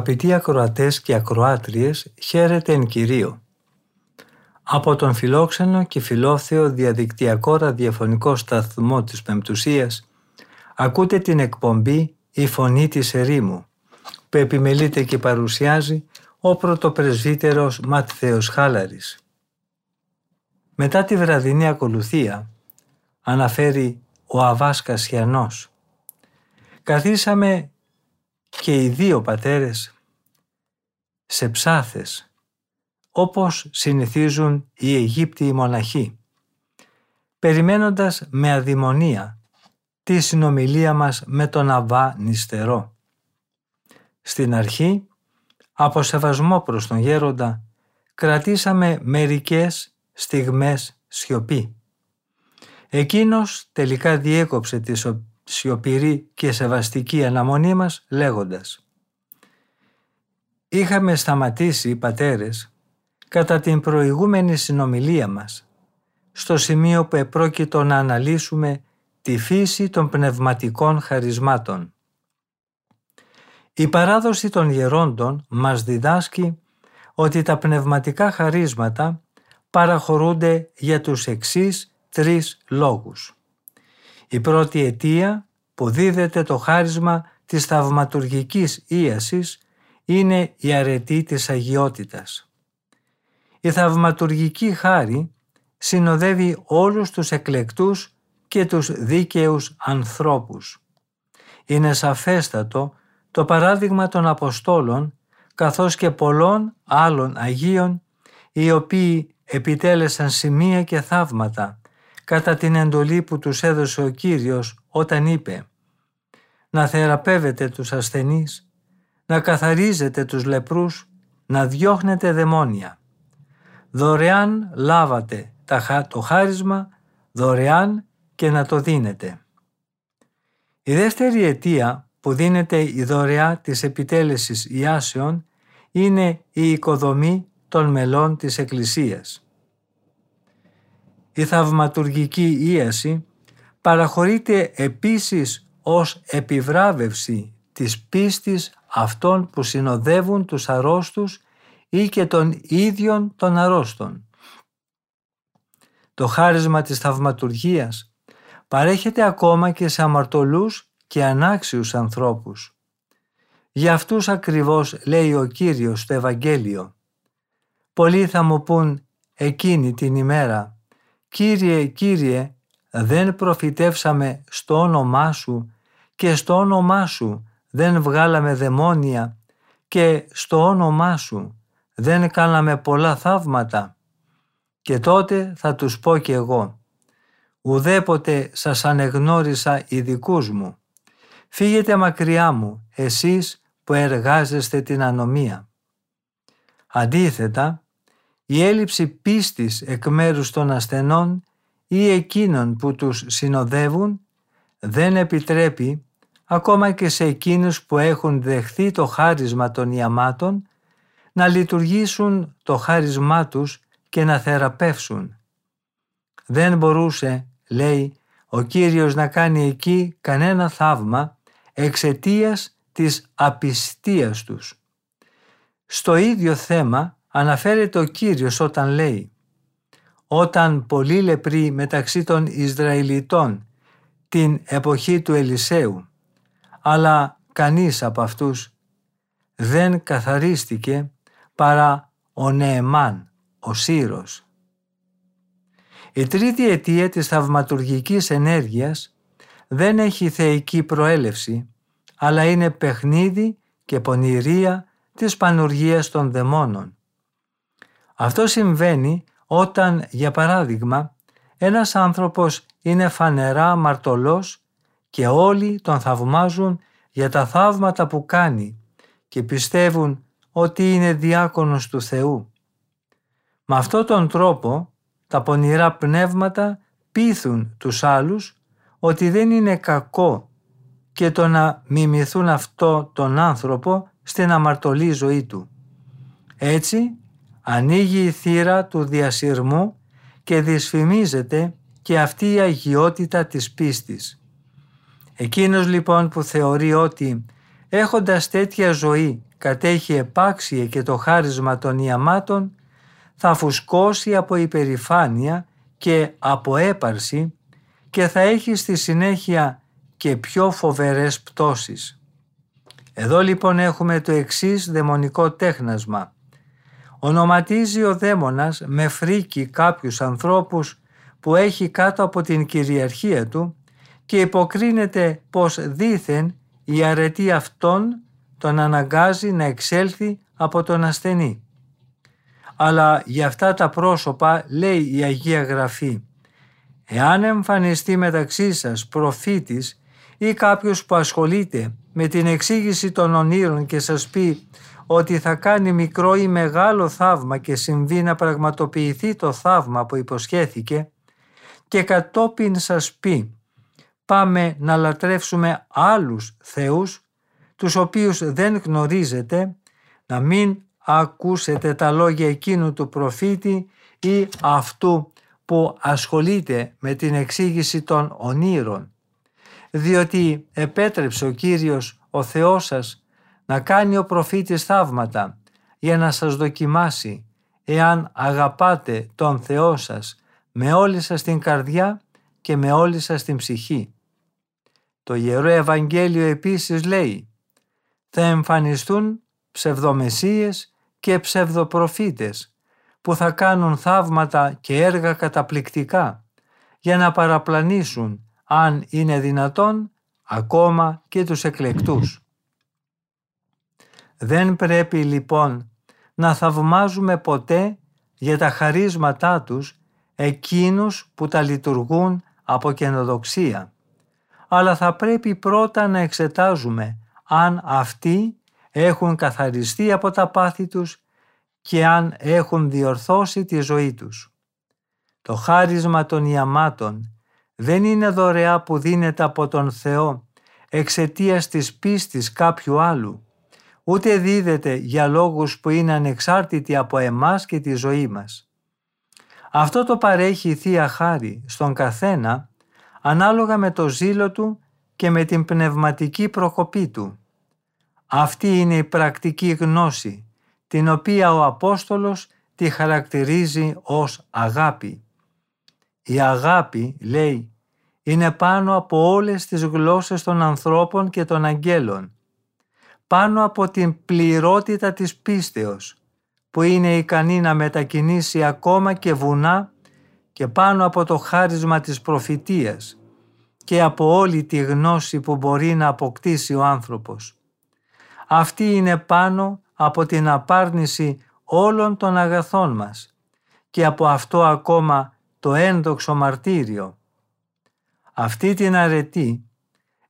Αγαπητοί ακροατές και ακροάτριες, χαίρετε εν Κυρίω. Από τον φιλόξενο και φιλόθεο διαδικτυακό ραδιοφωνικό σταθμό της Πεμπτουσίας ακούτε την εκπομπή «Η Φωνή της Ερήμου» που επιμελείται και παρουσιάζει ο πρωτοπρεσβύτερος Ματθαίος Χάλαρης. Μετά τη βραδινή ακολουθία αναφέρει ο Αβάς Κασιανός. Καθίσαμε και οι δύο πατέρες σε ψάθες, όπως συνηθίζουν οι Αιγύπτιοι μοναχοί, περιμένοντας με αδημονία τη συνομιλία μας με τον Αβά νηστερό. Στην αρχή, από σεβασμό προς τον γέροντα, κρατήσαμε μερικές στιγμές σιωπή. Εκείνος τελικά διέκοψε τη σιωπηρή και σεβαστική αναμονή μας λέγοντας «Είχαμε σταματήσει, πατέρες, κατά την προηγούμενη συνομιλία μας, στο σημείο που επρόκειτο να αναλύσουμε τη φύση των πνευματικών χαρισμάτων. Η παράδοση των γερόντων μας διδάσκει ότι τα πνευματικά χαρίσματα παραχωρούνται για τους εξής τρεις λόγους. Η πρώτη αιτία που δίδεται το χάρισμα της θαυματουργικής ίασης είναι η αρετή της αγιότητας. Η θαυματουργική χάρη συνοδεύει όλους τους εκλεκτούς και τους δίκαιους ανθρώπους. Είναι σαφέστατο το παράδειγμα των Αποστόλων καθώς και πολλών άλλων Αγίων οι οποίοι επιτέλεσαν σημεία και θαύματα κατά την εντολή που τους έδωσε ο Κύριος όταν είπε «Να θεραπεύετε τους ασθενείς, να καθαρίζετε τους λεπρούς, να διώχνετε δαιμόνια. Δωρεάν λάβατε το χάρισμα, δωρεάν και να το δίνετε». Η δεύτερη αιτία που δίνεται η δωρεά της επιτέλεσης ιάσεων είναι η οικοδομή των μελών της Εκκλησίας. Η θαυματουργική ίαση παραχωρείται επίσης ως επιβράβευση της πίστης αυτών που συνοδεύουν τους αρρώστους ή και των ίδιων των αρρώστων. Το χάρισμα της θαυματουργίας παρέχεται ακόμα και σε αμαρτωλούς και ανάξιους ανθρώπους. Για αυτούς ακριβώς λέει ο Κύριος στο Ευαγγέλιο. Πολλοί θα μου πούν εκείνη την ημέρα «Κύριε, Κύριε, δεν προφητεύσαμε στο όνομά Σου και στο όνομά Σου δεν βγάλαμε δαιμόνια και στο όνομά Σου δεν κάναμε πολλά θαύματα». Και τότε θα τους πω κι εγώ «Ουδέποτε σας ανεγνώρισα ειδικούς μου. Φύγετε μακριά μου, εσείς που εργάζεστε την ανομία». Αντίθετα, η έλλειψη πίστης εκ μέρους των ασθενών ή εκείνων που τους συνοδεύουν δεν επιτρέπει ακόμα και σε εκείνους που έχουν δεχθεί το χάρισμα των ιαμάτων να λειτουργήσουν το χάρισμά τους και να θεραπεύσουν. Δεν μπορούσε, λέει, ο Κύριος να κάνει εκεί κανένα θαύμα εξαιτίας της απιστίας τους. Στο ίδιο θέμα αναφέρεται ο Κύριος όταν λέει «Όταν πολλοί λεπροί μεταξύ των Ισραηλιτών την εποχή του Ελισέου, αλλά κανείς από αυτούς δεν καθαρίστηκε παρά ο Νεεμάν, ο Σύρος». Η τρίτη αιτία της θαυματουργικής ενέργειας δεν έχει θεϊκή προέλευση, αλλά είναι παιχνίδι και πονηρία της πανουργίας των δαιμόνων. Αυτό συμβαίνει όταν, για παράδειγμα, ένας άνθρωπος είναι φανερά αμαρτωλός και όλοι τον θαυμάζουν για τα θαύματα που κάνει και πιστεύουν ότι είναι διάκονος του Θεού. Με αυτόν τον τρόπο τα πονηρά πνεύματα πείθουν τους άλλους ότι δεν είναι κακό και το να μιμηθούν αυτό τον άνθρωπο στην αμαρτωλή ζωή του. Έτσι ανοίγει η θύρα του διασυρμού και δυσφημίζεται και αυτή η αγιότητα της πίστης. Εκείνος λοιπόν που θεωρεί ότι έχοντας τέτοια ζωή κατέχει επάξια και το χάρισμα των ιαμάτων θα φουσκώσει από υπερηφάνεια και από έπαρση και θα έχει στη συνέχεια και πιο φοβερές πτώσεις. Εδώ λοιπόν έχουμε το εξής δαιμονικό τέχνασμα. Ονοματίζει ο δαίμονας με φρίκι κάποιους ανθρώπους που έχει κάτω από την κυριαρχία του και υποκρίνεται πως δήθεν η αρετή αυτών τον αναγκάζει να εξέλθει από τον ασθενή. Αλλά για αυτά τα πρόσωπα λέει η Αγία Γραφή «Εάν εμφανιστεί μεταξύ σας προφήτης ή κάποιος που ασχολείται με την εξήγηση των ονείρων και σας πει ότι θα κάνει μικρό ή μεγάλο θαύμα και συμβεί να πραγματοποιηθεί το θαύμα που υποσχέθηκε και κατόπιν σας πει πάμε να λατρεύσουμε άλλους θεούς τους οποίους δεν γνωρίζετε να μην ακούσετε τα λόγια εκείνου του προφήτη ή αυτού που ασχολείται με την εξήγηση των ονείρων. Διότι επέτρεψε ο Κύριος ο Θεός σας να κάνει ο προφήτης θαύματα για να σας δοκιμάσει εάν αγαπάτε τον Θεό σας με όλη σας την καρδιά και με όλη σας την ψυχή. Το Ιερό Ευαγγέλιο επίσης λέει θα εμφανιστούν ψευδομεσίες και ψευδοπροφήτες που θα κάνουν θαύματα και έργα καταπληκτικά για να παραπλανήσουν αν είναι δυνατόν ακόμα και τους εκλεκτούς. Δεν πρέπει λοιπόν να θαυμάζουμε ποτέ για τα χαρίσματά τους εκείνους που τα λειτουργούν από καινοδοξία. Αλλά θα πρέπει πρώτα να εξετάζουμε αν αυτοί έχουν καθαριστεί από τα πάθη τους και αν έχουν διορθώσει τη ζωή τους. Το χάρισμα των ιαμάτων δεν είναι δωρεά που δίνεται από τον Θεό εξαιτίας της πίστης κάποιου άλλου, ούτε δίδεται για λόγους που είναι ανεξάρτητοι από εμάς και τη ζωή μας. Αυτό το παρέχει η Θεία Χάρη στον καθένα ανάλογα με το ζήλο του και με την πνευματική προκοπή του. Αυτή είναι η πρακτική γνώση, την οποία ο Απόστολος τη χαρακτηρίζει ως αγάπη. Η αγάπη, λέει, είναι πάνω από όλες τις γλώσσες των ανθρώπων και των αγγέλων, πάνω από την πληρότητα της πίστεως, που είναι ικανή να μετακινήσει ακόμα και βουνά και πάνω από το χάρισμα της προφητείας και από όλη τη γνώση που μπορεί να αποκτήσει ο άνθρωπος. Αυτή είναι πάνω από την απάρνηση όλων των αγαθών μας και από αυτό ακόμα το ένδοξο μαρτύριο. Αυτή την αρετή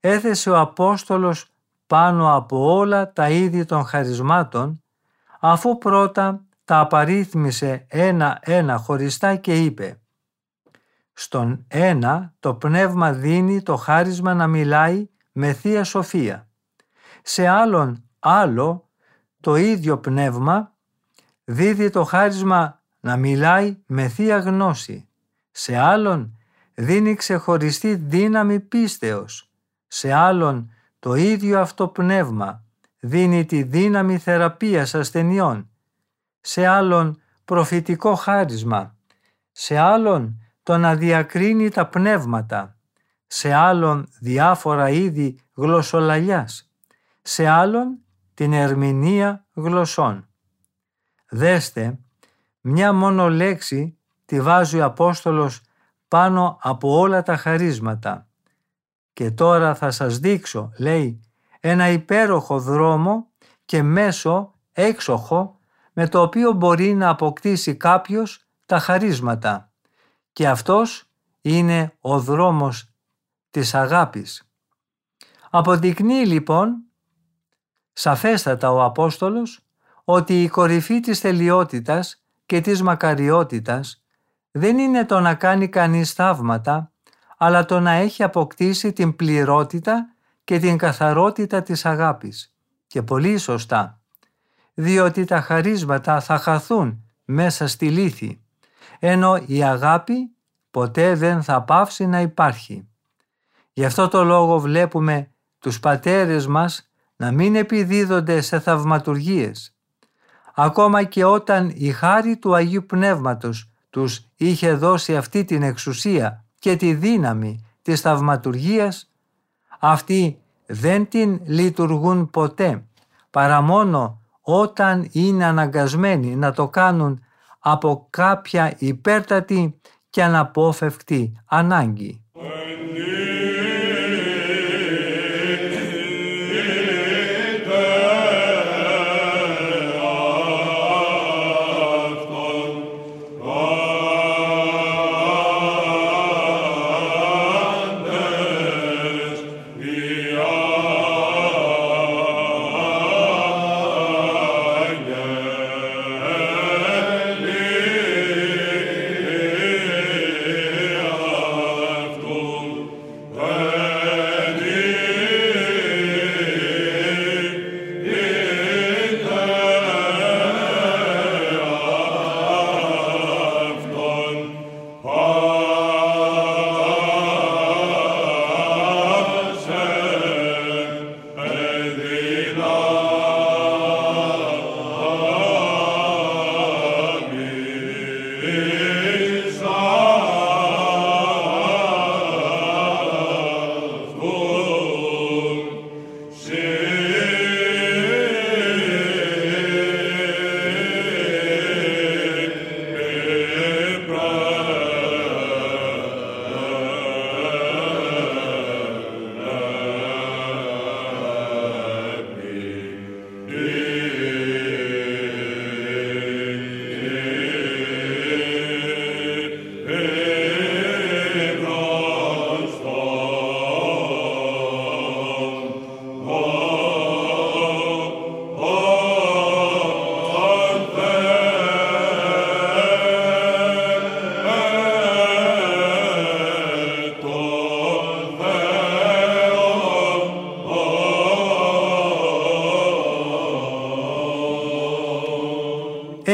έθεσε ο Απόστολος πάνω από όλα τα είδη των χαρισμάτων αφού πρώτα τα απαρίθμησε ένα-ένα χωριστά και είπε «Στον ένα το πνεύμα δίνει το χάρισμα να μιλάει με Θεία Σοφία. Σε άλλον άλλο το ίδιο πνεύμα δίδει το χάρισμα να μιλάει με Θεία Γνώση. Σε άλλον δίνει ξεχωριστή δύναμη πίστεως. Σε άλλον το ίδιο αυτό πνεύμα δίνει τη δύναμη θεραπείας ασθενειών, σε άλλον προφητικό χάρισμα, σε άλλον το να διακρίνει τα πνεύματα, σε άλλον διάφορα είδη γλωσσολαλιάς, σε άλλον την ερμηνεία γλωσσών. Δέστε, μια μόνο λέξη τη βάζει ο Απόστολος πάνω από όλα τα χαρίσματα. Και τώρα θα σας δείξω, λέει, ένα υπέροχο δρόμο και μέσο έξοχο με το οποίο μπορεί να αποκτήσει κάποιος τα χαρίσματα και αυτός είναι ο δρόμος της αγάπης. Αποδεικνύει λοιπόν σαφέστατα ο Απόστολος ότι η κορυφή της θελειότητας και της μακαριότητας δεν είναι το να κάνει κανείς θαύματα, αλλά το να έχει αποκτήσει την πληρότητα και την καθαρότητα της αγάπης. Και πολύ σωστά, διότι τα χαρίσματα θα χαθούν μέσα στη λύθη, ενώ η αγάπη ποτέ δεν θα πάυσει να υπάρχει. Γι' αυτό το λόγο βλέπουμε τους πατέρες μας να μην επιδίδονται σε θαυματουργίες. Ακόμα και όταν η χάρη του Αγίου Πνεύματος τους είχε δώσει αυτή την εξουσία και τη δύναμη της θαυματουργίας, αυτοί δεν την λειτουργούν ποτέ, παρά μόνο όταν είναι αναγκασμένοι να το κάνουν από κάποια υπέρτατη και αναπόφευκτη ανάγκη.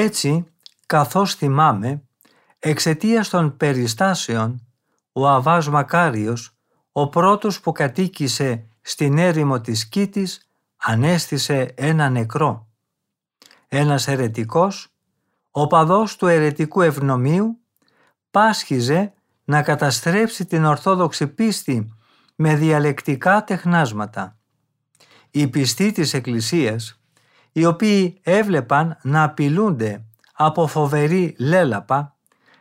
Έτσι, καθώς θυμάμαι, εξαιτίας των περιστάσεων, ο Αβάς Μακάριος, ο πρώτος που κατοίκησε στην έρημο της Κίτης, ανέστησε ένα νεκρό. Ένας ερετικός, ο παδός του ερετικού ευνομίου, πάσχιζε να καταστρέψει την ορθόδοξη πίστη με διαλεκτικά τεχνάσματα. Οι πιστοί της Εκκλησίας οι οποίοι έβλεπαν να απειλούνται από φοβερή λέλαπα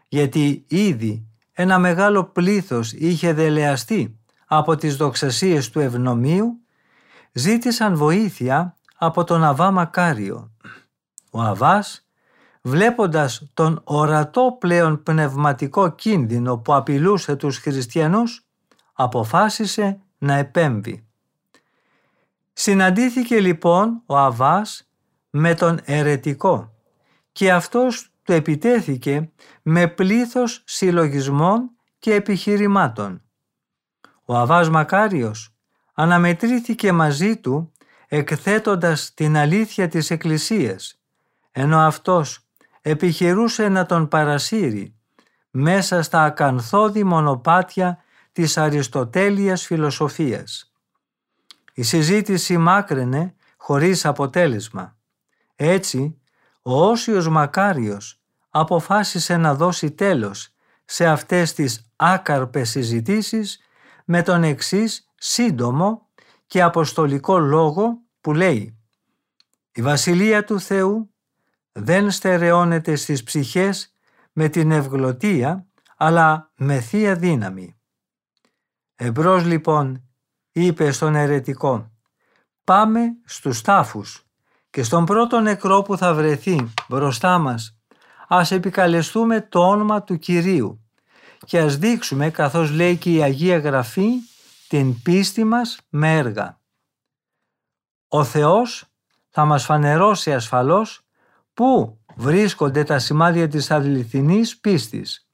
γιατί ήδη ένα μεγάλο πλήθος είχε δελεαστεί από τις δοξασίες του ευνομίου ζήτησαν βοήθεια από τον Αβά Μακάριο. Ο Αβάς βλέποντας τον ορατό πλέον πνευματικό κίνδυνο που απειλούσε τους χριστιανούς αποφάσισε να επέμβει. Συναντήθηκε λοιπόν ο Αβάς με τον ερετικό και αυτός του επιτέθηκε με πλήθος συλλογισμών και επιχειρημάτων. Ο Αβάς Μακάριος αναμετρήθηκε μαζί του εκθέτοντας την αλήθεια της Εκκλησίας, ενώ αυτός επιχειρούσε να τον παρασύρει μέσα στα ακανθώδη μονοπάτια της αριστοτέλειας φιλοσοφίας. Η συζήτηση μάκραινε χωρίς αποτέλεσμα. Έτσι, ο Όσιος Μακάριος αποφάσισε να δώσει τέλος σε αυτές τις άκαρπες συζητήσεις με τον εξής σύντομο και αποστολικό λόγο που λέει «Η Βασιλεία του Θεού δεν στερεώνεται στις ψυχές με την ευγλωτία αλλά με θεία δύναμη». Εμπρός λοιπόν είπε στον αιρετικό «Πάμε στους τάφους» και στον πρώτο νεκρό που θα βρεθεί μπροστά μας ας επικαλεστούμε το όνομα του Κυρίου και ας δείξουμε καθώς λέει και η Αγία Γραφή την πίστη μας με έργα. Ο Θεός θα μας φανερώσει ασφαλώς πού βρίσκονται τα σημάδια της αληθινής πίστης.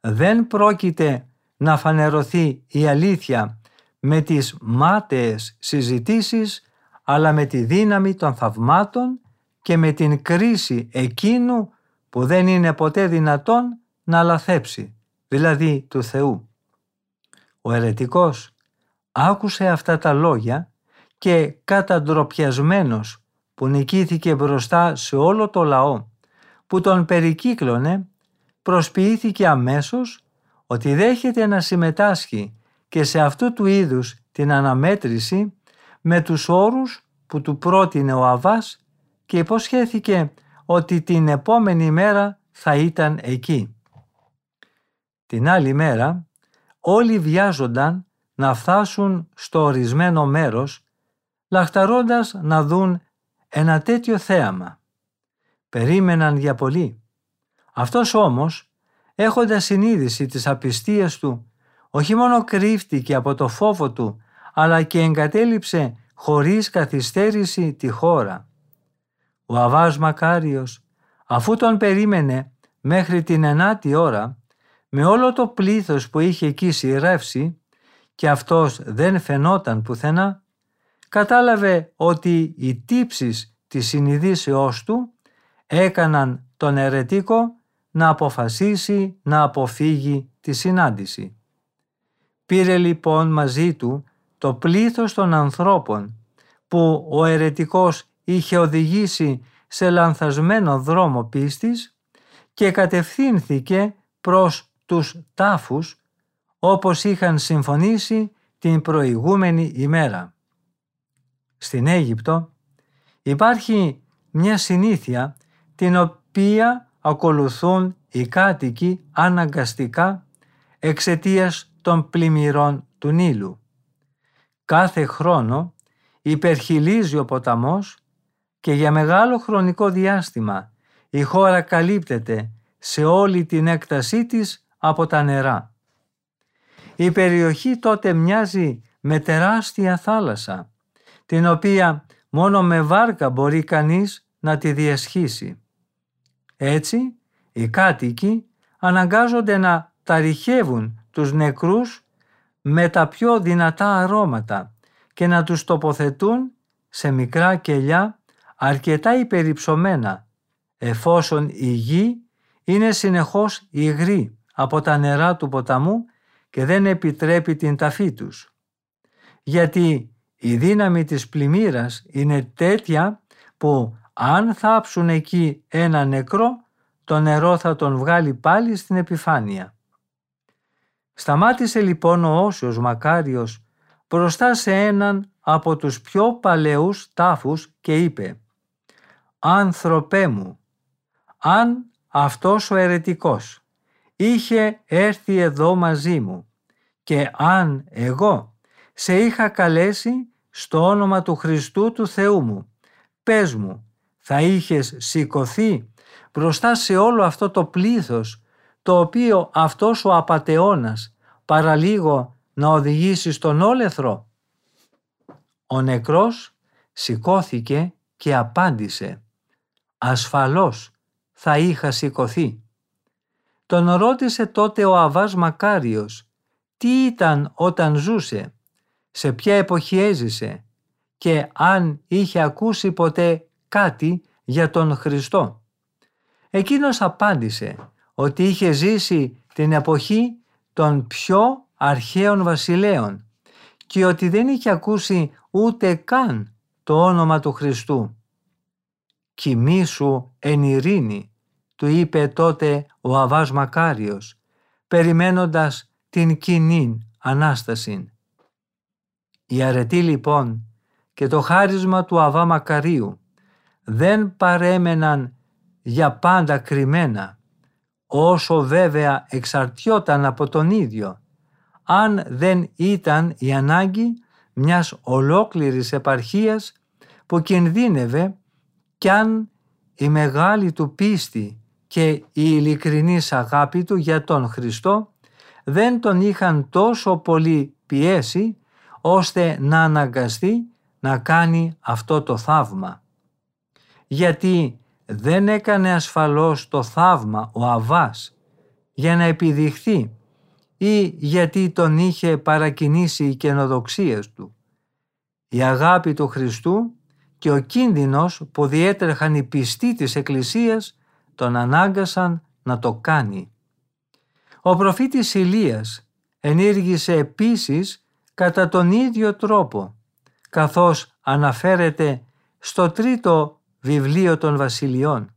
Δεν πρόκειται να φανερωθεί η αλήθεια με τις μάταιες συζητήσεις αλλά με τη δύναμη των θαυμάτων και με την κρίση εκείνου που δεν είναι ποτέ δυνατόν να λαθέψει, δηλαδή του Θεού. Ο ερετικός άκουσε αυτά τα λόγια και καταντροπιασμένος που νικήθηκε μπροστά σε όλο το λαό που τον περικύκλωνε προσποιήθηκε αμέσως ότι δέχεται να συμμετάσχει και σε αυτού του είδους την αναμέτρηση με τους όρους που του πρότεινε ο Αβάς και υποσχέθηκε ότι την επόμενη μέρα θα ήταν εκεί. Την άλλη μέρα όλοι βιάζονταν να φτάσουν στο ορισμένο μέρος λαχταρώντας να δουν ένα τέτοιο θέαμα. Περίμεναν για πολύ. Αυτός όμως, έχοντας συνείδηση της απιστίας του, όχι μόνο κρύφτηκε από το φόβο του, αλλά και εγκατέλειψε χωρίς καθυστέρηση τη χώρα. Ο Αβάς Μακάριος, αφού τον περίμενε μέχρι την ενάτη ώρα, με όλο το πλήθος που είχε εκεί σειρεύσει και αυτός δεν φαινόταν πουθενά, κατάλαβε ότι οι τύψεις της συνειδήσεώς του έκαναν τον ερετίκο να αποφασίσει να αποφύγει τη συνάντηση. Πήρε λοιπόν μαζί του το πλήθος των ανθρώπων που ο ερετικός είχε οδηγήσει σε λανθασμένο δρόμο πίστης και κατευθύνθηκε προς τους τάφους όπως είχαν συμφωνήσει την προηγούμενη ημέρα. Στην Αίγυπτο υπάρχει μια συνήθεια την οποία ακολουθούν οι κάτοικοι αναγκαστικά εξαιτίας των πλημμυρών του Νείλου. Κάθε χρόνο υπερχιλίζει ο ποταμός και για μεγάλο χρονικό διάστημα η χώρα καλύπτεται σε όλη την έκτασή της από τα νερά. Η περιοχή τότε μοιάζει με τεράστια θάλασσα, την οποία μόνο με βάρκα μπορεί κανείς να τη διασχίσει. Έτσι, οι κάτοικοι αναγκάζονται να ταριχεύουν τους νεκρούς με τα πιο δυνατά αρώματα και να τους τοποθετούν σε μικρά κελιά αρκετά υπερυψωμένα, εφόσον η γη είναι συνεχώς υγρή από τα νερά του ποταμού και δεν επιτρέπει την ταφή τους. Γιατί η δύναμη της πλημμύρας είναι τέτοια που αν θάψουν εκεί ένα νεκρό, το νερό θα τον βγάλει πάλι στην επιφάνεια. Σταμάτησε λοιπόν ο Όσιος Μακάριος μπροστά σε έναν από τους πιο παλαιούς τάφους και είπε «Άνθρωπέ μου, αν αυτός ο ερετικός είχε έρθει εδώ μαζί μου και αν εγώ σε είχα καλέσει στο όνομα του Χριστού του Θεού μου, πες μου, θα είχες σηκωθεί μπροστά σε όλο αυτό το πλήθος το οποίο αυτός ο απατεώνας παραλίγο να οδηγήσει στον όλεθρο. Ο νεκρός σηκώθηκε και απάντησε «Ασφαλώς θα είχα σηκωθεί». Τον ρώτησε τότε ο Αβάς Μακάριος τι ήταν όταν ζούσε, σε ποια εποχή έζησε και αν είχε ακούσει ποτέ κάτι για τον Χριστό. Εκείνος απάντησε ότι είχε ζήσει την εποχή των πιο αρχαίων βασιλέων και ότι δεν είχε ακούσει ούτε καν το όνομα του Χριστού. «Κοιμήσου εν ειρήνη», του είπε τότε ο Αβάς Μακάριος, περιμένοντας την κοινή Ανάσταση. Η αρετή λοιπόν και το χάρισμα του Αβά Μακαρίου δεν παρέμεναν για πάντα κρυμμένα, όσο βέβαια εξαρτιόταν από τον ίδιο, αν δεν ήταν η ανάγκη μιας ολόκληρης επαρχίας που κινδύνευε κι αν η μεγάλη του πίστη και η ειλικρινής αγάπη του για τον Χριστό δεν τον είχαν τόσο πολύ πιέσει ώστε να αναγκαστεί να κάνει αυτό το θαύμα. Γιατί δεν έκανε ασφαλώς το θαύμα ο Αβάς για να επιδειχθεί ή γιατί τον είχε παρακινήσει οι καινοδοξίες του. Η αγάπη του Χριστού και ο κίνδυνος που διέτρεχαν οι πιστοί της Εκκλησίας τον ανάγκασαν να το κάνει. Ο προφήτης Ηλίας ενήργησε επίσης κατά τον ίδιο τρόπο, καθώς αναφέρεται στο τρίτο βιβλίο των βασιλιών.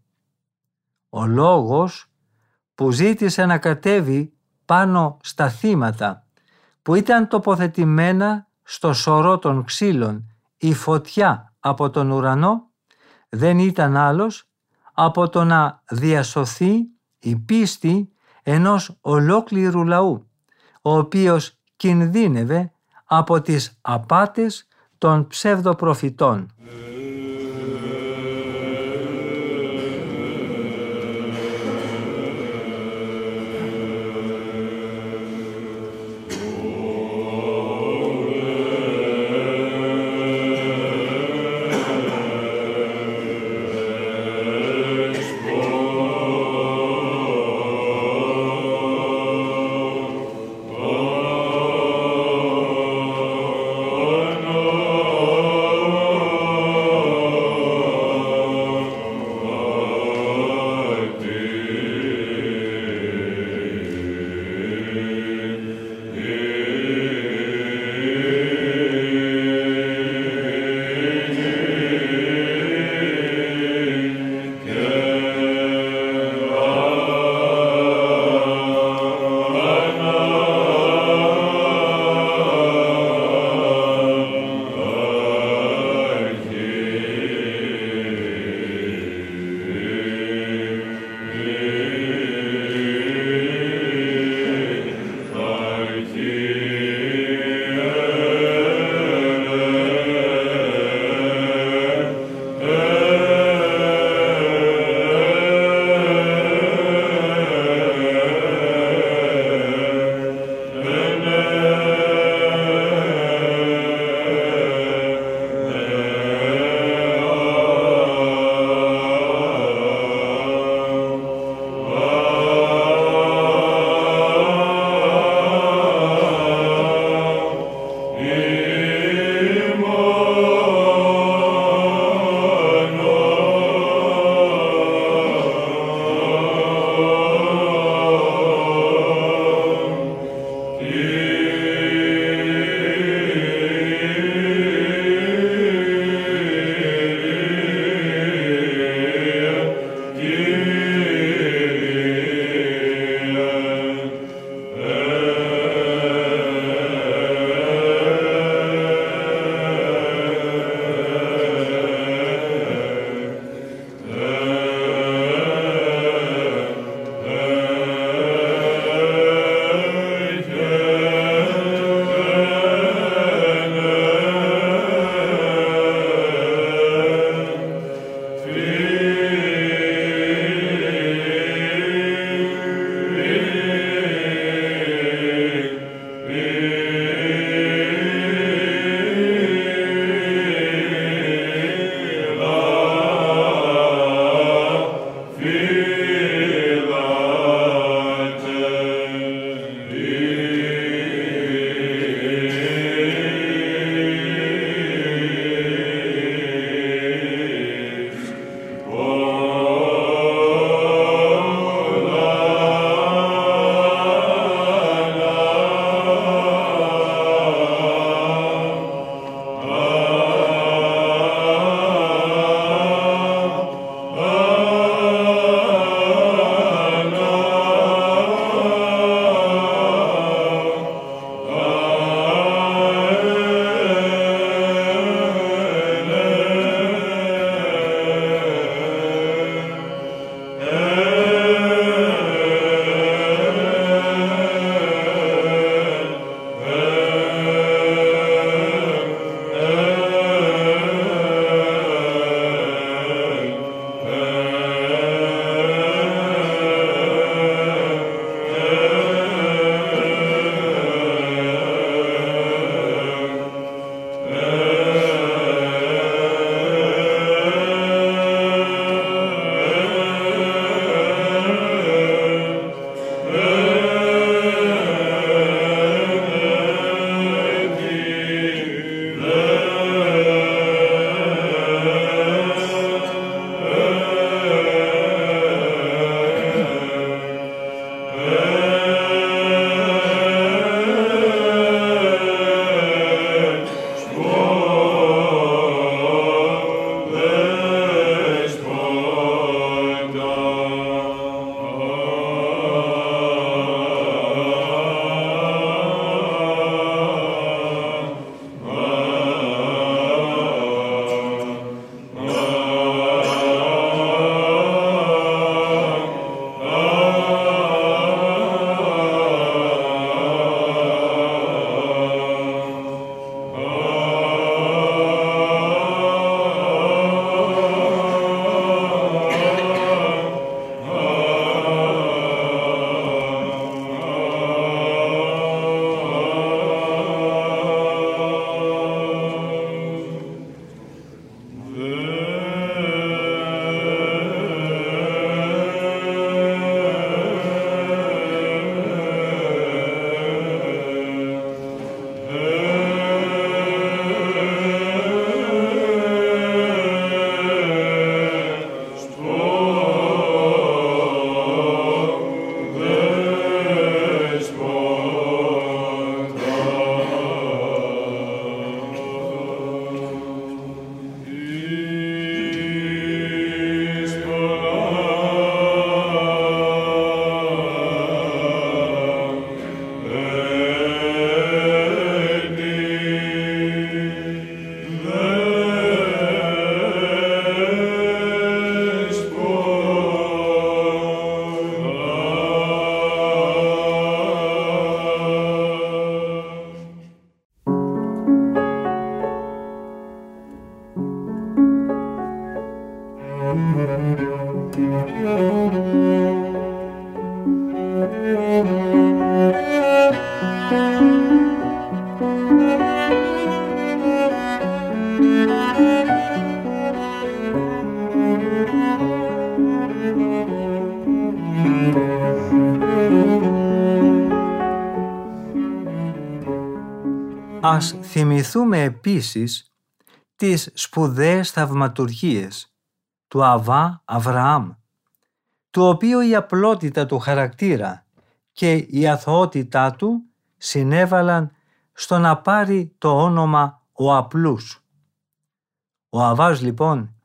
Ο λόγος που ζήτησε να κατέβει πάνω στα θύματα που ήταν τοποθετημένα στο σωρό των ξύλων η φωτιά από τον ουρανό δεν ήταν άλλος από το να διασωθεί η πίστη ενός ολόκληρου λαού, ο οποίος κινδύνευε από τις απάτες των ψευδοπροφητών. Θυμηθούμε επίσης τις σπουδαίες θαυματουργίες του Αβά Αβραάμ, του οποίου η απλότητα του χαρακτήρα και η αθωότητά του συνέβαλαν στο να πάρει το όνομα ο απλούς. Ο Αβάς λοιπόν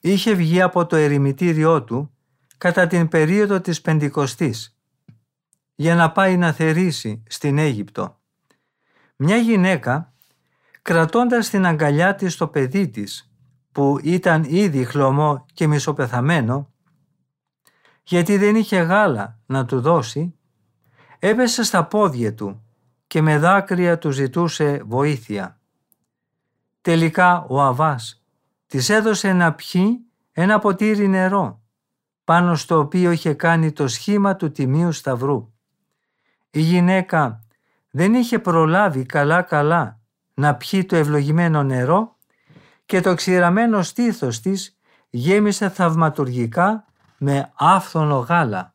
είχε βγει από το ερημητήριό του κατά την περίοδο της Πεντηκοστής για να πάει να θερήσει στην Αίγυπτο. Μια γυναίκα κρατώντας την αγκαλιά της το παιδί της που ήταν ήδη χλωμό και μισοπεθαμένο γιατί δεν είχε γάλα να του δώσει έπεσε στα πόδια του και με δάκρυα του ζητούσε βοήθεια. Τελικά ο Αβάς της έδωσε να πιει ένα ποτήρι νερό πάνω στο οποίο είχε κάνει το σχήμα του Τιμίου Σταυρού. Η γυναίκα δεν είχε προλάβει καλά-καλά να πιει το ευλογημένο νερό και το ξηραμένο στήθος της γέμισε θαυματουργικά με άφθονο γάλα.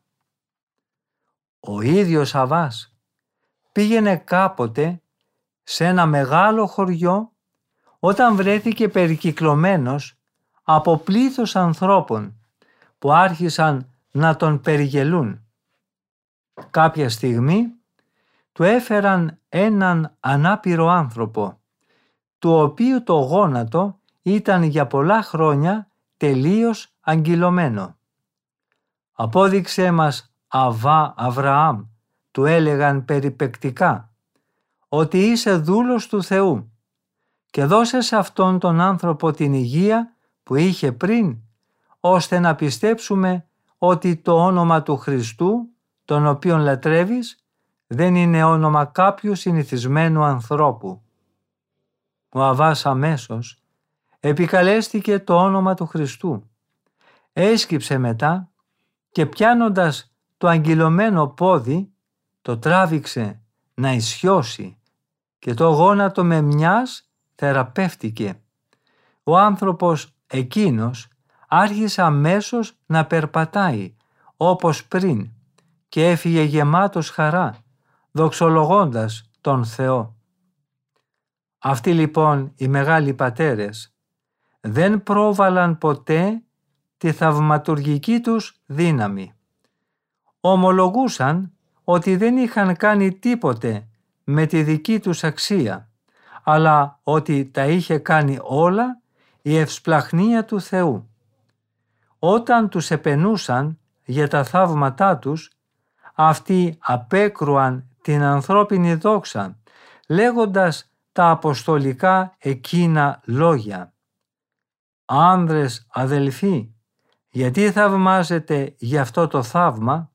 Ο ίδιος Αβάς πήγαινε κάποτε σε ένα μεγάλο χωριό όταν βρέθηκε περικυκλωμένος από πλήθος ανθρώπων που άρχισαν να τον περιγελούν. Κάποια στιγμή του έφεραν έναν ανάπηρο άνθρωπο, του οποίου το γόνατο ήταν για πολλά χρόνια τελείως αγγυλωμένο. Απόδειξέ μας Αβά Αβραάμ, του έλεγαν περιπεκτικά, ότι είσαι δούλος του Θεού και δώσε σε αυτόν τον άνθρωπο την υγεία που είχε πριν, ώστε να πιστέψουμε ότι το όνομα του Χριστού, τον οποίον λατρεύεις, δεν είναι όνομα κάποιου συνηθισμένου ανθρώπου. Ο Αβάς αμέσως επικαλέστηκε το όνομα του Χριστού. Έσκυψε μετά και πιάνοντας το αγγυλωμένο πόδι το τράβηξε να ισιώσει και το γόνατο με μιας θεραπεύτηκε. Ο άνθρωπος εκείνος άρχισε αμέσως να περπατάει όπως πριν και έφυγε γεμάτος χαρά δοξολογώντας τον Θεό. Αυτοί λοιπόν οι μεγάλοι πατέρες δεν πρόβαλαν ποτέ τη θαυματουργική τους δύναμη. Ομολογούσαν ότι δεν είχαν κάνει τίποτε με τη δική τους αξία, αλλά ότι τα είχε κάνει όλα η ευσπλαχνία του Θεού. Όταν τους επενούσαν για τα θαύματά τους, αυτοί απέκρουαν την ανθρώπινη δόξα, λέγοντας τα αποστολικά εκείνα λόγια. «Άνδρες αδελφοί, γιατί θαυμάζετε για αυτό το θαύμα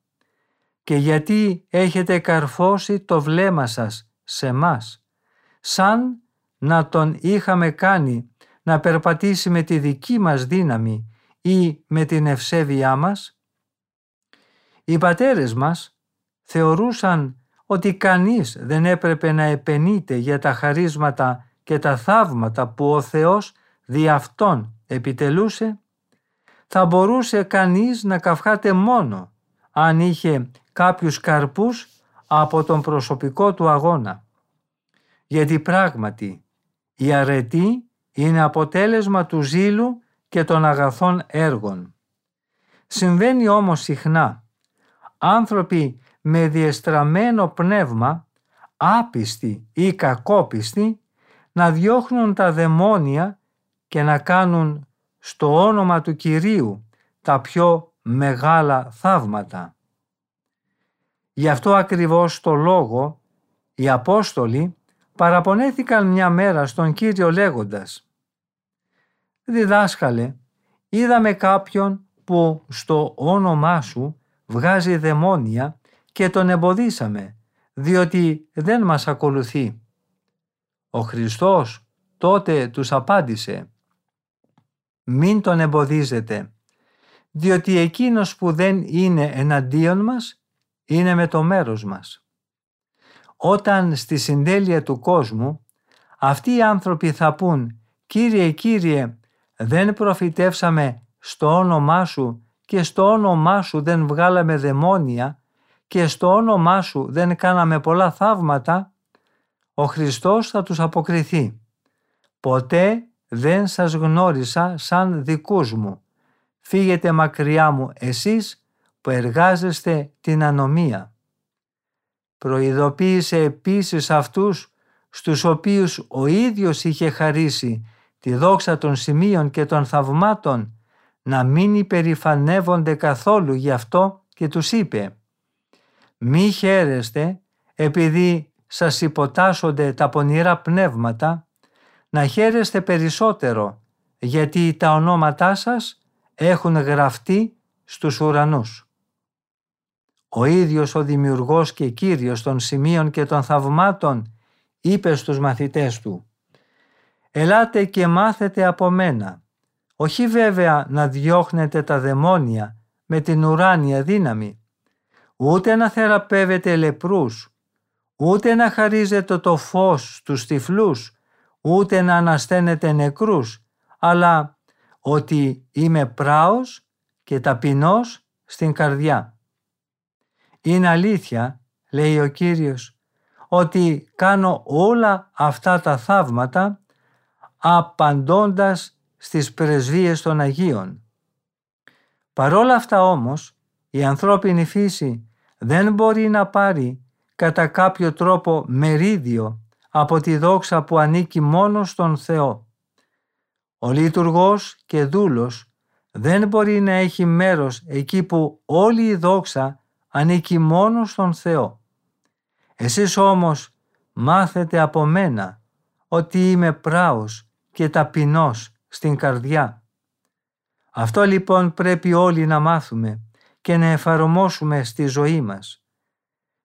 και γιατί έχετε καρφώσει το βλέμμα σας σε μας, σαν να τον είχαμε κάνει να περπατήσει με τη δική μας δύναμη ή με την ευσέβειά μας. Οι πατέρες μας θεωρούσαν ότι κανείς δεν έπρεπε να επενείται για τα χαρίσματα και τα θαύματα που ο Θεός δι' αυτόν επιτελούσε, θα μπορούσε κανείς να καυχάται μόνο αν είχε κάποιους καρπούς από τον προσωπικό του αγώνα. Γιατί πράγματι η αρετή είναι αποτέλεσμα του ζήλου και των αγαθών έργων. Συμβαίνει όμως συχνά άνθρωποι με διεστραμμένο πνεύμα, άπιστοι ή κακόπιστοι, να διώχνουν τα δαιμόνια και να κάνουν στο όνομα του Κυρίου τα πιο μεγάλα θαύματα. Γι' αυτό ακριβώς το λόγο οι Απόστολοι παραπονέθηκαν μια μέρα στον Κύριο λέγοντας «Διδάσκαλε, είδαμε κάποιον που στο όνομά σου βγάζει δαιμόνια και τον εμποδίσαμε, διότι δεν μας ακολουθεί. Ο Χριστός τότε τους απάντησε «Μην τον εμποδίζετε, διότι εκείνος που δεν είναι εναντίον μας είναι με το μέρος μας». Όταν στη συντέλεια του κόσμου αυτοί οι άνθρωποι θα πούν «Κύριε, Κύριε, δεν προφητεύσαμε στο όνομά Σου και στο όνομά Σου δεν βγάλαμε δαιμόνια και στο όνομά σου δεν κάναμε πολλά θαύματα, ο Χριστός θα τους αποκριθεί. Ποτέ δεν σας γνώρισα σαν δικούς μου. Φύγετε μακριά μου εσείς που εργάζεστε την ανομία. Προειδοποίησε επίσης αυτούς στους οποίους ο ίδιος είχε χαρίσει τη δόξα των σημείων και των θαυμάτων να μην υπερηφανεύονται καθόλου γι' αυτό και τους είπε «Μη χαίρεστε επειδή σας υποτάσσονται τα πονηρά πνεύματα, να χαίρεστε περισσότερο γιατί τα ονόματά σας έχουν γραφτεί στους ουρανούς». Ο ίδιος ο Δημιουργός και Κύριος των σημείων και των θαυμάτων είπε στους μαθητές του «Ελάτε και μάθετε από μένα, όχι βέβαια να διώχνετε τα δαιμόνια με την ουράνια δύναμη, ούτε να θεραπεύετε λεπρούς, ούτε να χαρίζετε το φως στους τυφλούς, ούτε να ανασταίνετε νεκρούς, αλλά ότι είμαι πράος και ταπεινός στην καρδιά. Είναι αλήθεια, λέει ο Κύριος, ότι κάνω όλα αυτά τα θαύματα απαντώντας στις πρεσβείες των Αγίων. Παρόλα αυτά όμως η ανθρώπινη φύση δεν μπορεί να πάρει κατά κάποιο τρόπο μερίδιο από τη δόξα που ανήκει μόνο στον Θεό. Ο λειτουργός και δούλος δεν μπορεί να έχει μέρος εκεί που όλη η δόξα ανήκει μόνο στον Θεό. Εσείς όμως μάθετε από μένα ότι είμαι πράος και ταπεινός στην καρδιά. Αυτό λοιπόν πρέπει όλοι να μάθουμε και να εφαρμόσουμε στη ζωή μας.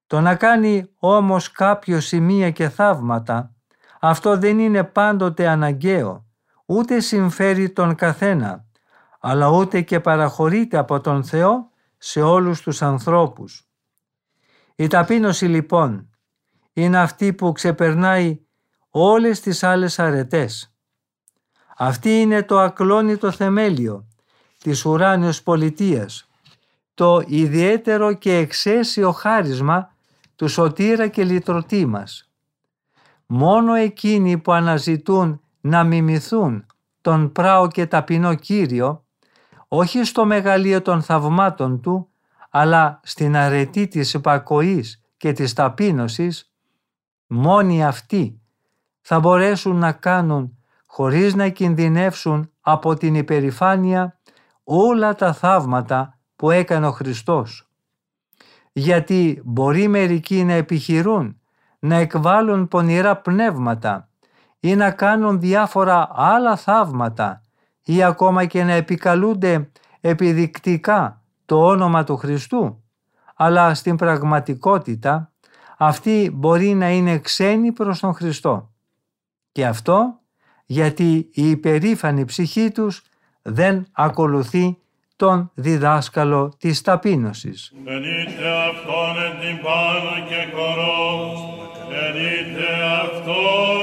Το να κάνει όμως κάποιο σημεία και θαύματα, αυτό δεν είναι πάντοτε αναγκαίο, ούτε συμφέρει τον καθένα, αλλά ούτε και παραχωρείται από τον Θεό σε όλους τους ανθρώπους. Η ταπείνωση λοιπόν είναι αυτή που ξεπερνάει όλες τις άλλες αρετές. Αυτή είναι το ακλόνητο θεμέλιο της ουράνιος πολιτείας, το ιδιαίτερο και εξαίσιο χάρισμα του σωτήρα και λυτρωτή μας. Μόνο εκείνοι που αναζητούν να μιμηθούν τον πράο και ταπεινό Κύριο, όχι στο μεγαλείο των θαυμάτων Του, αλλά στην αρετή της υπακοής και της ταπείνωσης, μόνοι αυτοί θα μπορέσουν να κάνουν χωρίς να κινδυνεύσουν από την υπερηφάνεια όλα τα θαύματα που έκανε ο Χριστός. Γιατί μπορεί μερικοί να επιχειρούν να εκβάλουν πονηρά πνεύματα ή να κάνουν διάφορα άλλα θαύματα ή ακόμα και να επικαλούνται επιδεικτικά το όνομα του Χριστού. Αλλά στην πραγματικότητα αυτοί μπορεί να είναι ξένοι προς τον Χριστό. Και αυτό γιατί η υπερήφανη ψυχή τους δεν ακολουθεί τον διδάσκαλο της ταπείνωσης. Ενείτε αυτόν εν την πάνω και κορός, ενείτε αυτόν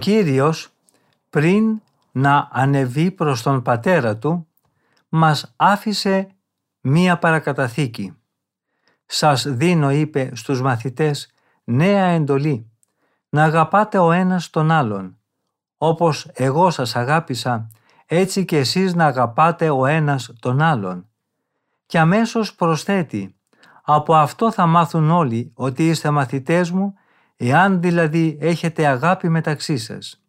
Κύριος πριν να ανεβεί προς τον Πατέρα Του μας άφησε μία παρακαταθήκη. «Σας δίνω» είπε στους μαθητές «νέα εντολή, να αγαπάτε ο ένας τον άλλον. Όπως εγώ σας αγάπησα, έτσι και εσείς να αγαπάτε ο ένας τον άλλον». Και αμέσως προσθέτει «Από αυτό θα μάθουν όλοι ότι είστε μαθητές μου, εάν δηλαδή έχετε αγάπη μεταξύ σας».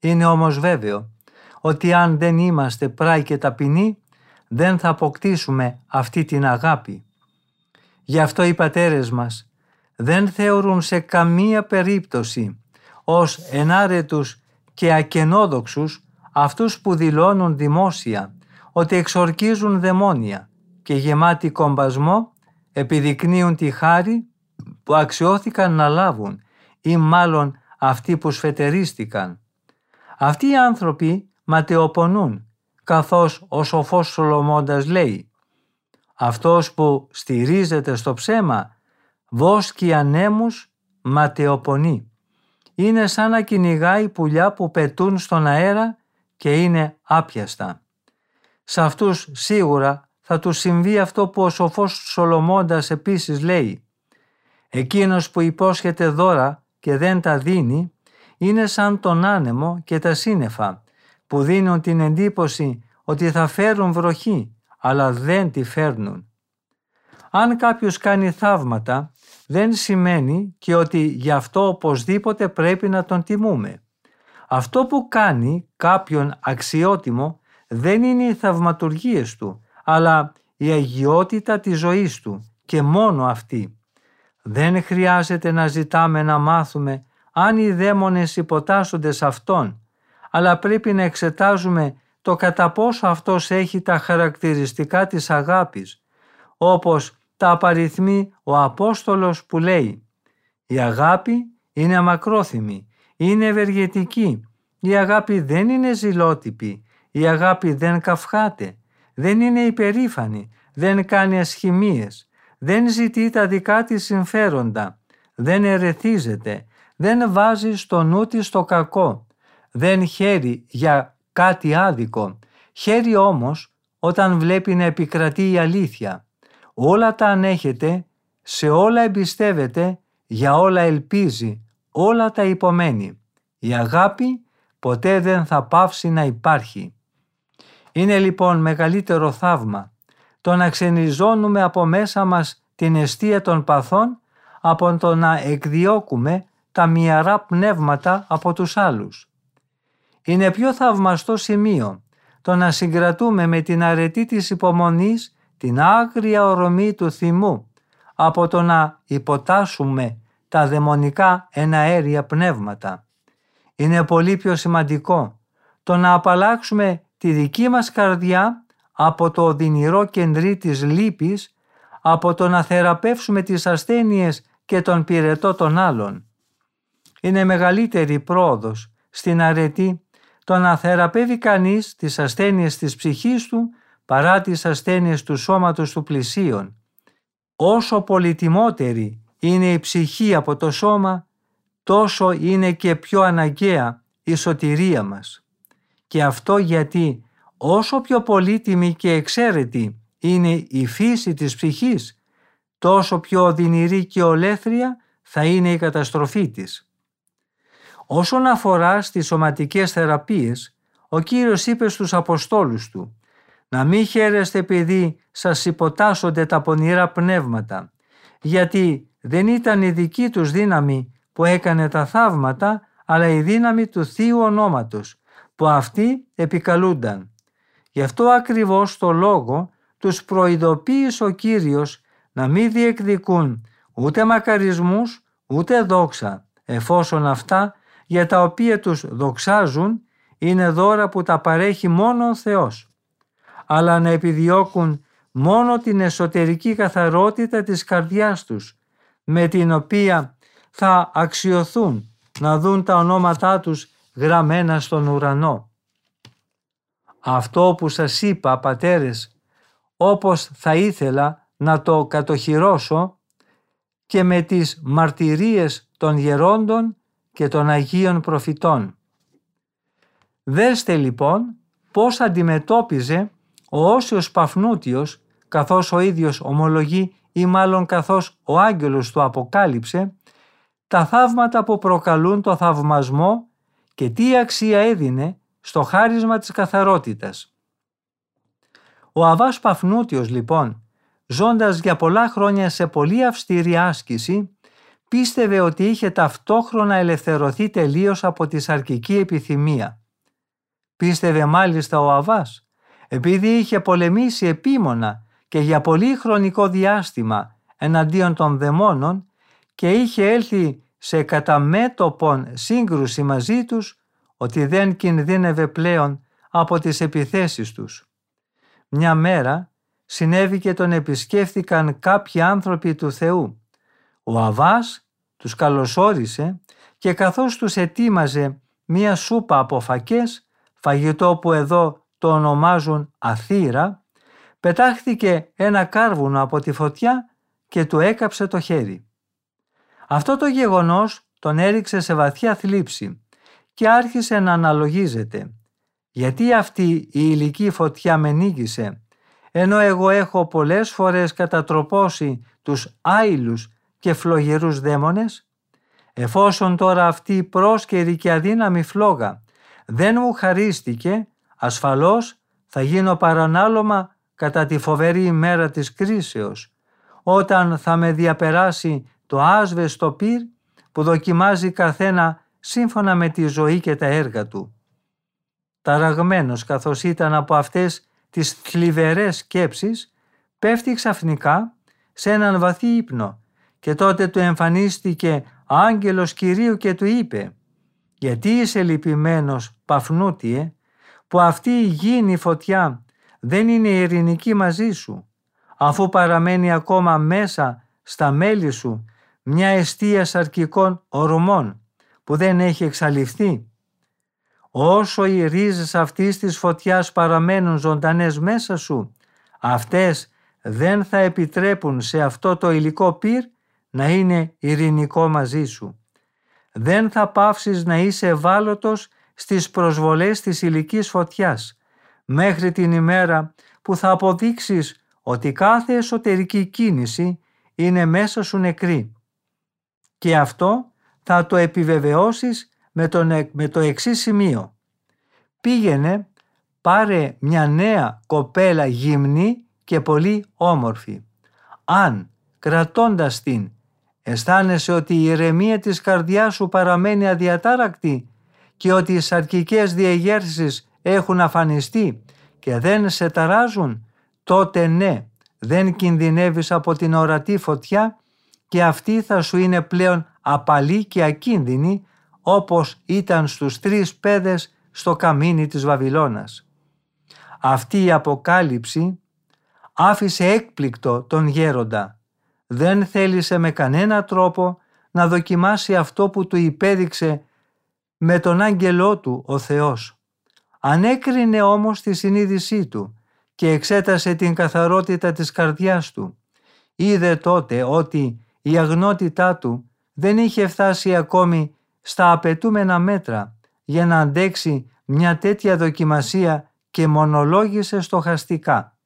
Είναι όμως βέβαιο ότι αν δεν είμαστε πράοι και ταπεινοί, δεν θα αποκτήσουμε αυτή την αγάπη. Γι' αυτό οι πατέρες μας δεν θεωρούν σε καμία περίπτωση ως ενάρετους και ακενόδοξους αυτούς που δηλώνουν δημόσια ότι εξορκίζουν δαιμόνια και γεμάτοι κομπασμό επιδεικνύουν τη χάρη που αξιώθηκαν να λάβουν ή μάλλον αυτοί που σφετερίστηκαν. Αυτοί οι άνθρωποι ματαιοπονούν καθώς ο σοφός Σολομώντας λέει «Αυτός που στηρίζεται στο ψέμα βόσκει ανέμους ματαιοπονεί. Είναι σαν να κυνηγάει πουλιά που πετούν στον αέρα και είναι άπιαστα. Σε αυτούς σίγουρα θα τους συμβεί αυτό που ο σοφός Σολομώντας επίσης λέει «Εκείνος που υπόσχεται δώρα και δεν τα δίνει είναι σαν τον άνεμο και τα σύννεφα που δίνουν την εντύπωση ότι θα φέρουν βροχή αλλά δεν τη φέρνουν. Αν κάποιος κάνει θαύματα δεν σημαίνει και ότι γι' αυτό οπωσδήποτε πρέπει να τον τιμούμε. Αυτό που κάνει κάποιον αξιότιμο δεν είναι οι θαυματουργίες του, αλλά η αγιότητα της ζωής του και μόνο αυτή. Δεν χρειάζεται να ζητάμε να μάθουμε αν οι δαίμονες υποτάσσονται σε Αυτόν, αλλά πρέπει να εξετάζουμε το κατά πόσο Αυτός έχει τα χαρακτηριστικά της αγάπης, όπως τα απαριθμεί ο Απόστολος που λέει «Η αγάπη είναι αμακρόθυμη, είναι ευεργετική, η αγάπη δεν είναι ζηλότυπη, η αγάπη δεν καυχάται, δεν είναι υπερήφανη, δεν κάνει ασχημίες, δεν ζητεί τα δικά της συμφέροντα, δεν ερεθίζεται, δεν βάζει στο νου της το κακό, δεν χαίρει για κάτι άδικο, χαίρει όμως όταν βλέπει να επικρατεί η αλήθεια. Όλα τα ανέχεται, σε όλα εμπιστεύεται, για όλα ελπίζει, όλα τα υπομένει. Η αγάπη ποτέ δεν θα πάυσει να υπάρχει. Είναι λοιπόν μεγαλύτερο θαύμα το να ξενιζώνουμε από μέσα μας την αιστεία των παθών από το να εκδιώκουμε τα μυαρά πνεύματα από τους άλλους. Είναι πιο θαυμαστό σημείο το να συγκρατούμε με την αρετή της υπομονής την άγρια ορομή του θυμού από το να υποτάσσουμε τα δαιμονικά εναέρια πνεύματα. Είναι πολύ πιο σημαντικό το να απαλλάξουμε τη δική μας καρδιά από το οδυνηρό κεντρί της λύπης, από το να θεραπεύσουμε τις ασθένειες και τον πυρετό των άλλων. Είναι μεγαλύτερη πρόοδος στην αρετή το να θεραπεύει κανείς τις ασθένειες της ψυχής του παρά τις ασθένειες του σώματος του πλησίον. Όσο πολυτιμότερη είναι η ψυχή από το σώμα, τόσο είναι και πιο αναγκαία η σωτηρία μας. Και αυτό γιατί όσο πιο πολύτιμη και εξαίρετη είναι η φύση της ψυχής, τόσο πιο οδυνηρή και ολέθρια θα είναι η καταστροφή της. Όσον αφορά στις σωματικές θεραπείες, ο Κύριος είπε στους Αποστόλους Του να μην χαίρεστε επειδή σας υποτάσσονται τα πονηρά πνεύματα, γιατί δεν ήταν η δική τους δύναμη που έκανε τα θαύματα, αλλά η δύναμη του Θείου Ονόματος, που αυτοί επικαλούνταν. Γι' αυτό ακριβώς το λόγο τους προειδοποίησε ο Κύριος να μην διεκδικούν ούτε μακαρισμούς ούτε δόξα, εφόσον αυτά για τα οποία τους δοξάζουν είναι δώρα που τα παρέχει μόνο ο Θεός, αλλά να επιδιώκουν μόνο την εσωτερική καθαρότητα της καρδιάς τους, με την οποία θα αξιοθούν να δουν τα ονόματά τους γραμμένα στον ουρανό. Αυτό που σας είπα πατέρες, όπως θα ήθελα να το κατοχυρώσω και με τις μαρτυρίες των γερόντων και των Αγίων Προφητών. Δέστε λοιπόν πώς αντιμετώπιζε ο Όσιος Παφνούτιος καθώς ο ίδιος ομολογεί ή μάλλον καθώς ο άγγελος του αποκάλυψε τα θαύματα που προκαλούν το θαυμασμό και τι αξία έδινε στο χάρισμα της καθαρότητας. Ο Αβάς Παφνούτιος λοιπόν, ζώντας για πολλά χρόνια σε πολύ αυστηρή άσκηση, πίστευε ότι είχε ταυτόχρονα ελευθερωθεί τελείως από τη σαρκική επιθυμία. Πίστευε μάλιστα ο Αβάς, επειδή είχε πολεμήσει επίμονα και για πολύ χρονικό διάστημα εναντίον των δαιμόνων και είχε έλθει σε καταμέτωπον σύγκρουση μαζί τους ότι δεν κινδύνευε πλέον από τις επιθέσεις τους. Μια μέρα συνέβη και τον επισκέφθηκαν κάποιοι άνθρωποι του Θεού. Ο Αβάς τους καλωσόρισε και καθώς τους ετοίμαζε μία σούπα από φακές, φαγητό που εδώ το ονομάζουν αθήρα, πετάχθηκε ένα κάρβουνο από τη φωτιά και του έκαψε το χέρι. Αυτό το γεγονός τον έριξε σε βαθιά θλίψη και άρχισε να αναλογίζεται. Γιατί αυτή η ηλική φωτιά με νίκησε, ενώ εγώ έχω πολλές φορές κατατροπώσει τους άειλους και φλογερούς δαίμονες; Εφόσον τώρα αυτή η πρόσκαιρη και αδύναμη φλόγα δεν μου χαρίστηκε, ασφαλώς θα γίνω παρανάλωμα κατά τη φοβερή ημέρα της κρίσεως, όταν θα με διαπεράσει το άσβεστο πυρ που δοκιμάζει καθένα σύμφωνα με τη ζωή και τα έργα του. Ταραγμένος καθώς ήταν από αυτές τις θλιβερές σκέψεις, πέφτει ξαφνικά σε έναν βαθύ ύπνο και τότε του εμφανίστηκε άγγελος Κυρίου και του είπε «Γιατί είσαι λυπημένος Παφνούτιε που αυτή η γήινη φωτιά δεν είναι ειρηνική μαζί σου αφού παραμένει ακόμα μέσα στα μέλη σου μια αιστεία σαρκικών ορμών που δεν έχει εξαλειφθεί. Όσο οι ρίζες αυτής της φωτιάς παραμένουν ζωντανές μέσα σου, αυτές δεν θα επιτρέπουν σε αυτό το υλικό πυρ να είναι ειρηνικό μαζί σου. Δεν θα πάυσεις να είσαι ευάλωτος στις προσβολές της υλικής φωτιάς, μέχρι την ημέρα που θα αποδείξεις ότι κάθε εσωτερική κίνηση είναι μέσα σου νεκρή. Και αυτό θα το επιβεβαιώσεις με, τον, με το εξής σημείο. Πήγαινε, πάρε μια νέα κοπέλα γυμνή και πολύ όμορφη. Αν κρατώντας την, αισθάνεσαι ότι η ηρεμία της καρδιάς σου παραμένει αδιατάρακτη και ότι οι σαρκικές διεγέρσεις έχουν αφανιστεί και δεν σε ταράζουν, τότε ναι, δεν κινδυνεύεις από την ορατή φωτιά και αυτή θα σου είναι πλέον απαλή και ακίνδυνη όπως ήταν στους τρεις πέδες στο καμίνι της Βαβυλώνας. Αυτή η αποκάλυψη άφησε έκπληκτο τον γέροντα. Δεν θέλησε με κανένα τρόπο να δοκιμάσει αυτό που του υπέδειξε με τον άγγελό του ο Θεός. Ανέκρινε όμως τη συνείδησή του και εξέτασε την καθαρότητα της καρδιάς του. Είδε τότε ότι η αγνότητά του δεν είχε φτάσει ακόμη στα απαιτούμενα μέτρα για να αντέξει μια τέτοια δοκιμασία και μονολόγησε στοχαστικά.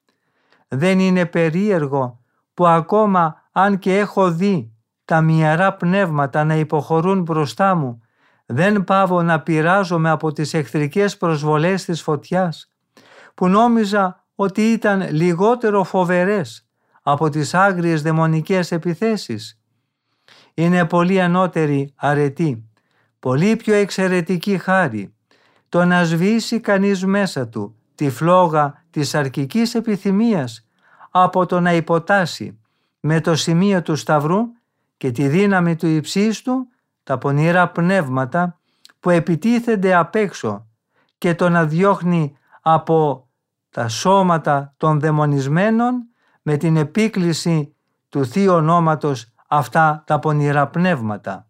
Δεν είναι περίεργο που ακόμα αν και έχω δει τα μυαρά πνεύματα να υποχωρούν μπροστά μου, δεν πάβω να πειράζομαι από τις εχθρικές προσβολές της φωτιάς, που νόμιζα ότι ήταν λιγότερο φοβερές από τις άγριες δαιμονικές επιθέσεις. Είναι πολύ ανώτερη αρετή, πολύ πιο εξαιρετική χάρη, το να σβήσει κανείς μέσα του τη φλόγα της αρκικής επιθυμίας από το να υποτάσει με το σημείο του σταυρού και τη δύναμη του υψίστου τα πονηρά πνεύματα που επιτίθενται απ' έξω και το να διώχνει από τα σώματα των δαιμονισμένων με την επίκληση του Θείου Ονόματος αυτά τα πονηρά πνεύματα.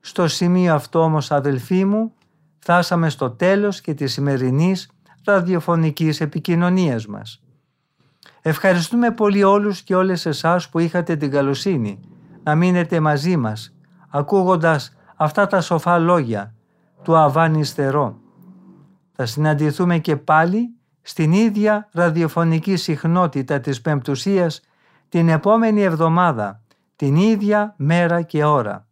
Στο σημείο αυτό όμως αδελφοί μου φτάσαμε στο τέλος και της σημερινής ραδιοφωνικής επικοινωνίας μας. Ευχαριστούμε πολύ όλους και όλες εσάς που είχατε την καλοσύνη να μείνετε μαζί μας ακούγοντας αυτά τα σοφά λόγια του Αβάνι Στερό. Θα συναντηθούμε και πάλι στην ίδια ραδιοφωνική συχνότητα της Πεμπτουσίας την επόμενη εβδομάδα, την ίδια μέρα και ώρα.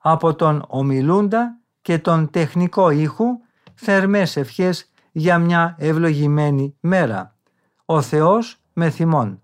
Από τον ομιλούντα και τον τεχνικό ήχου θερμές ευχές για μια ευλογημένη μέρα. Ο Θεός με θυμών.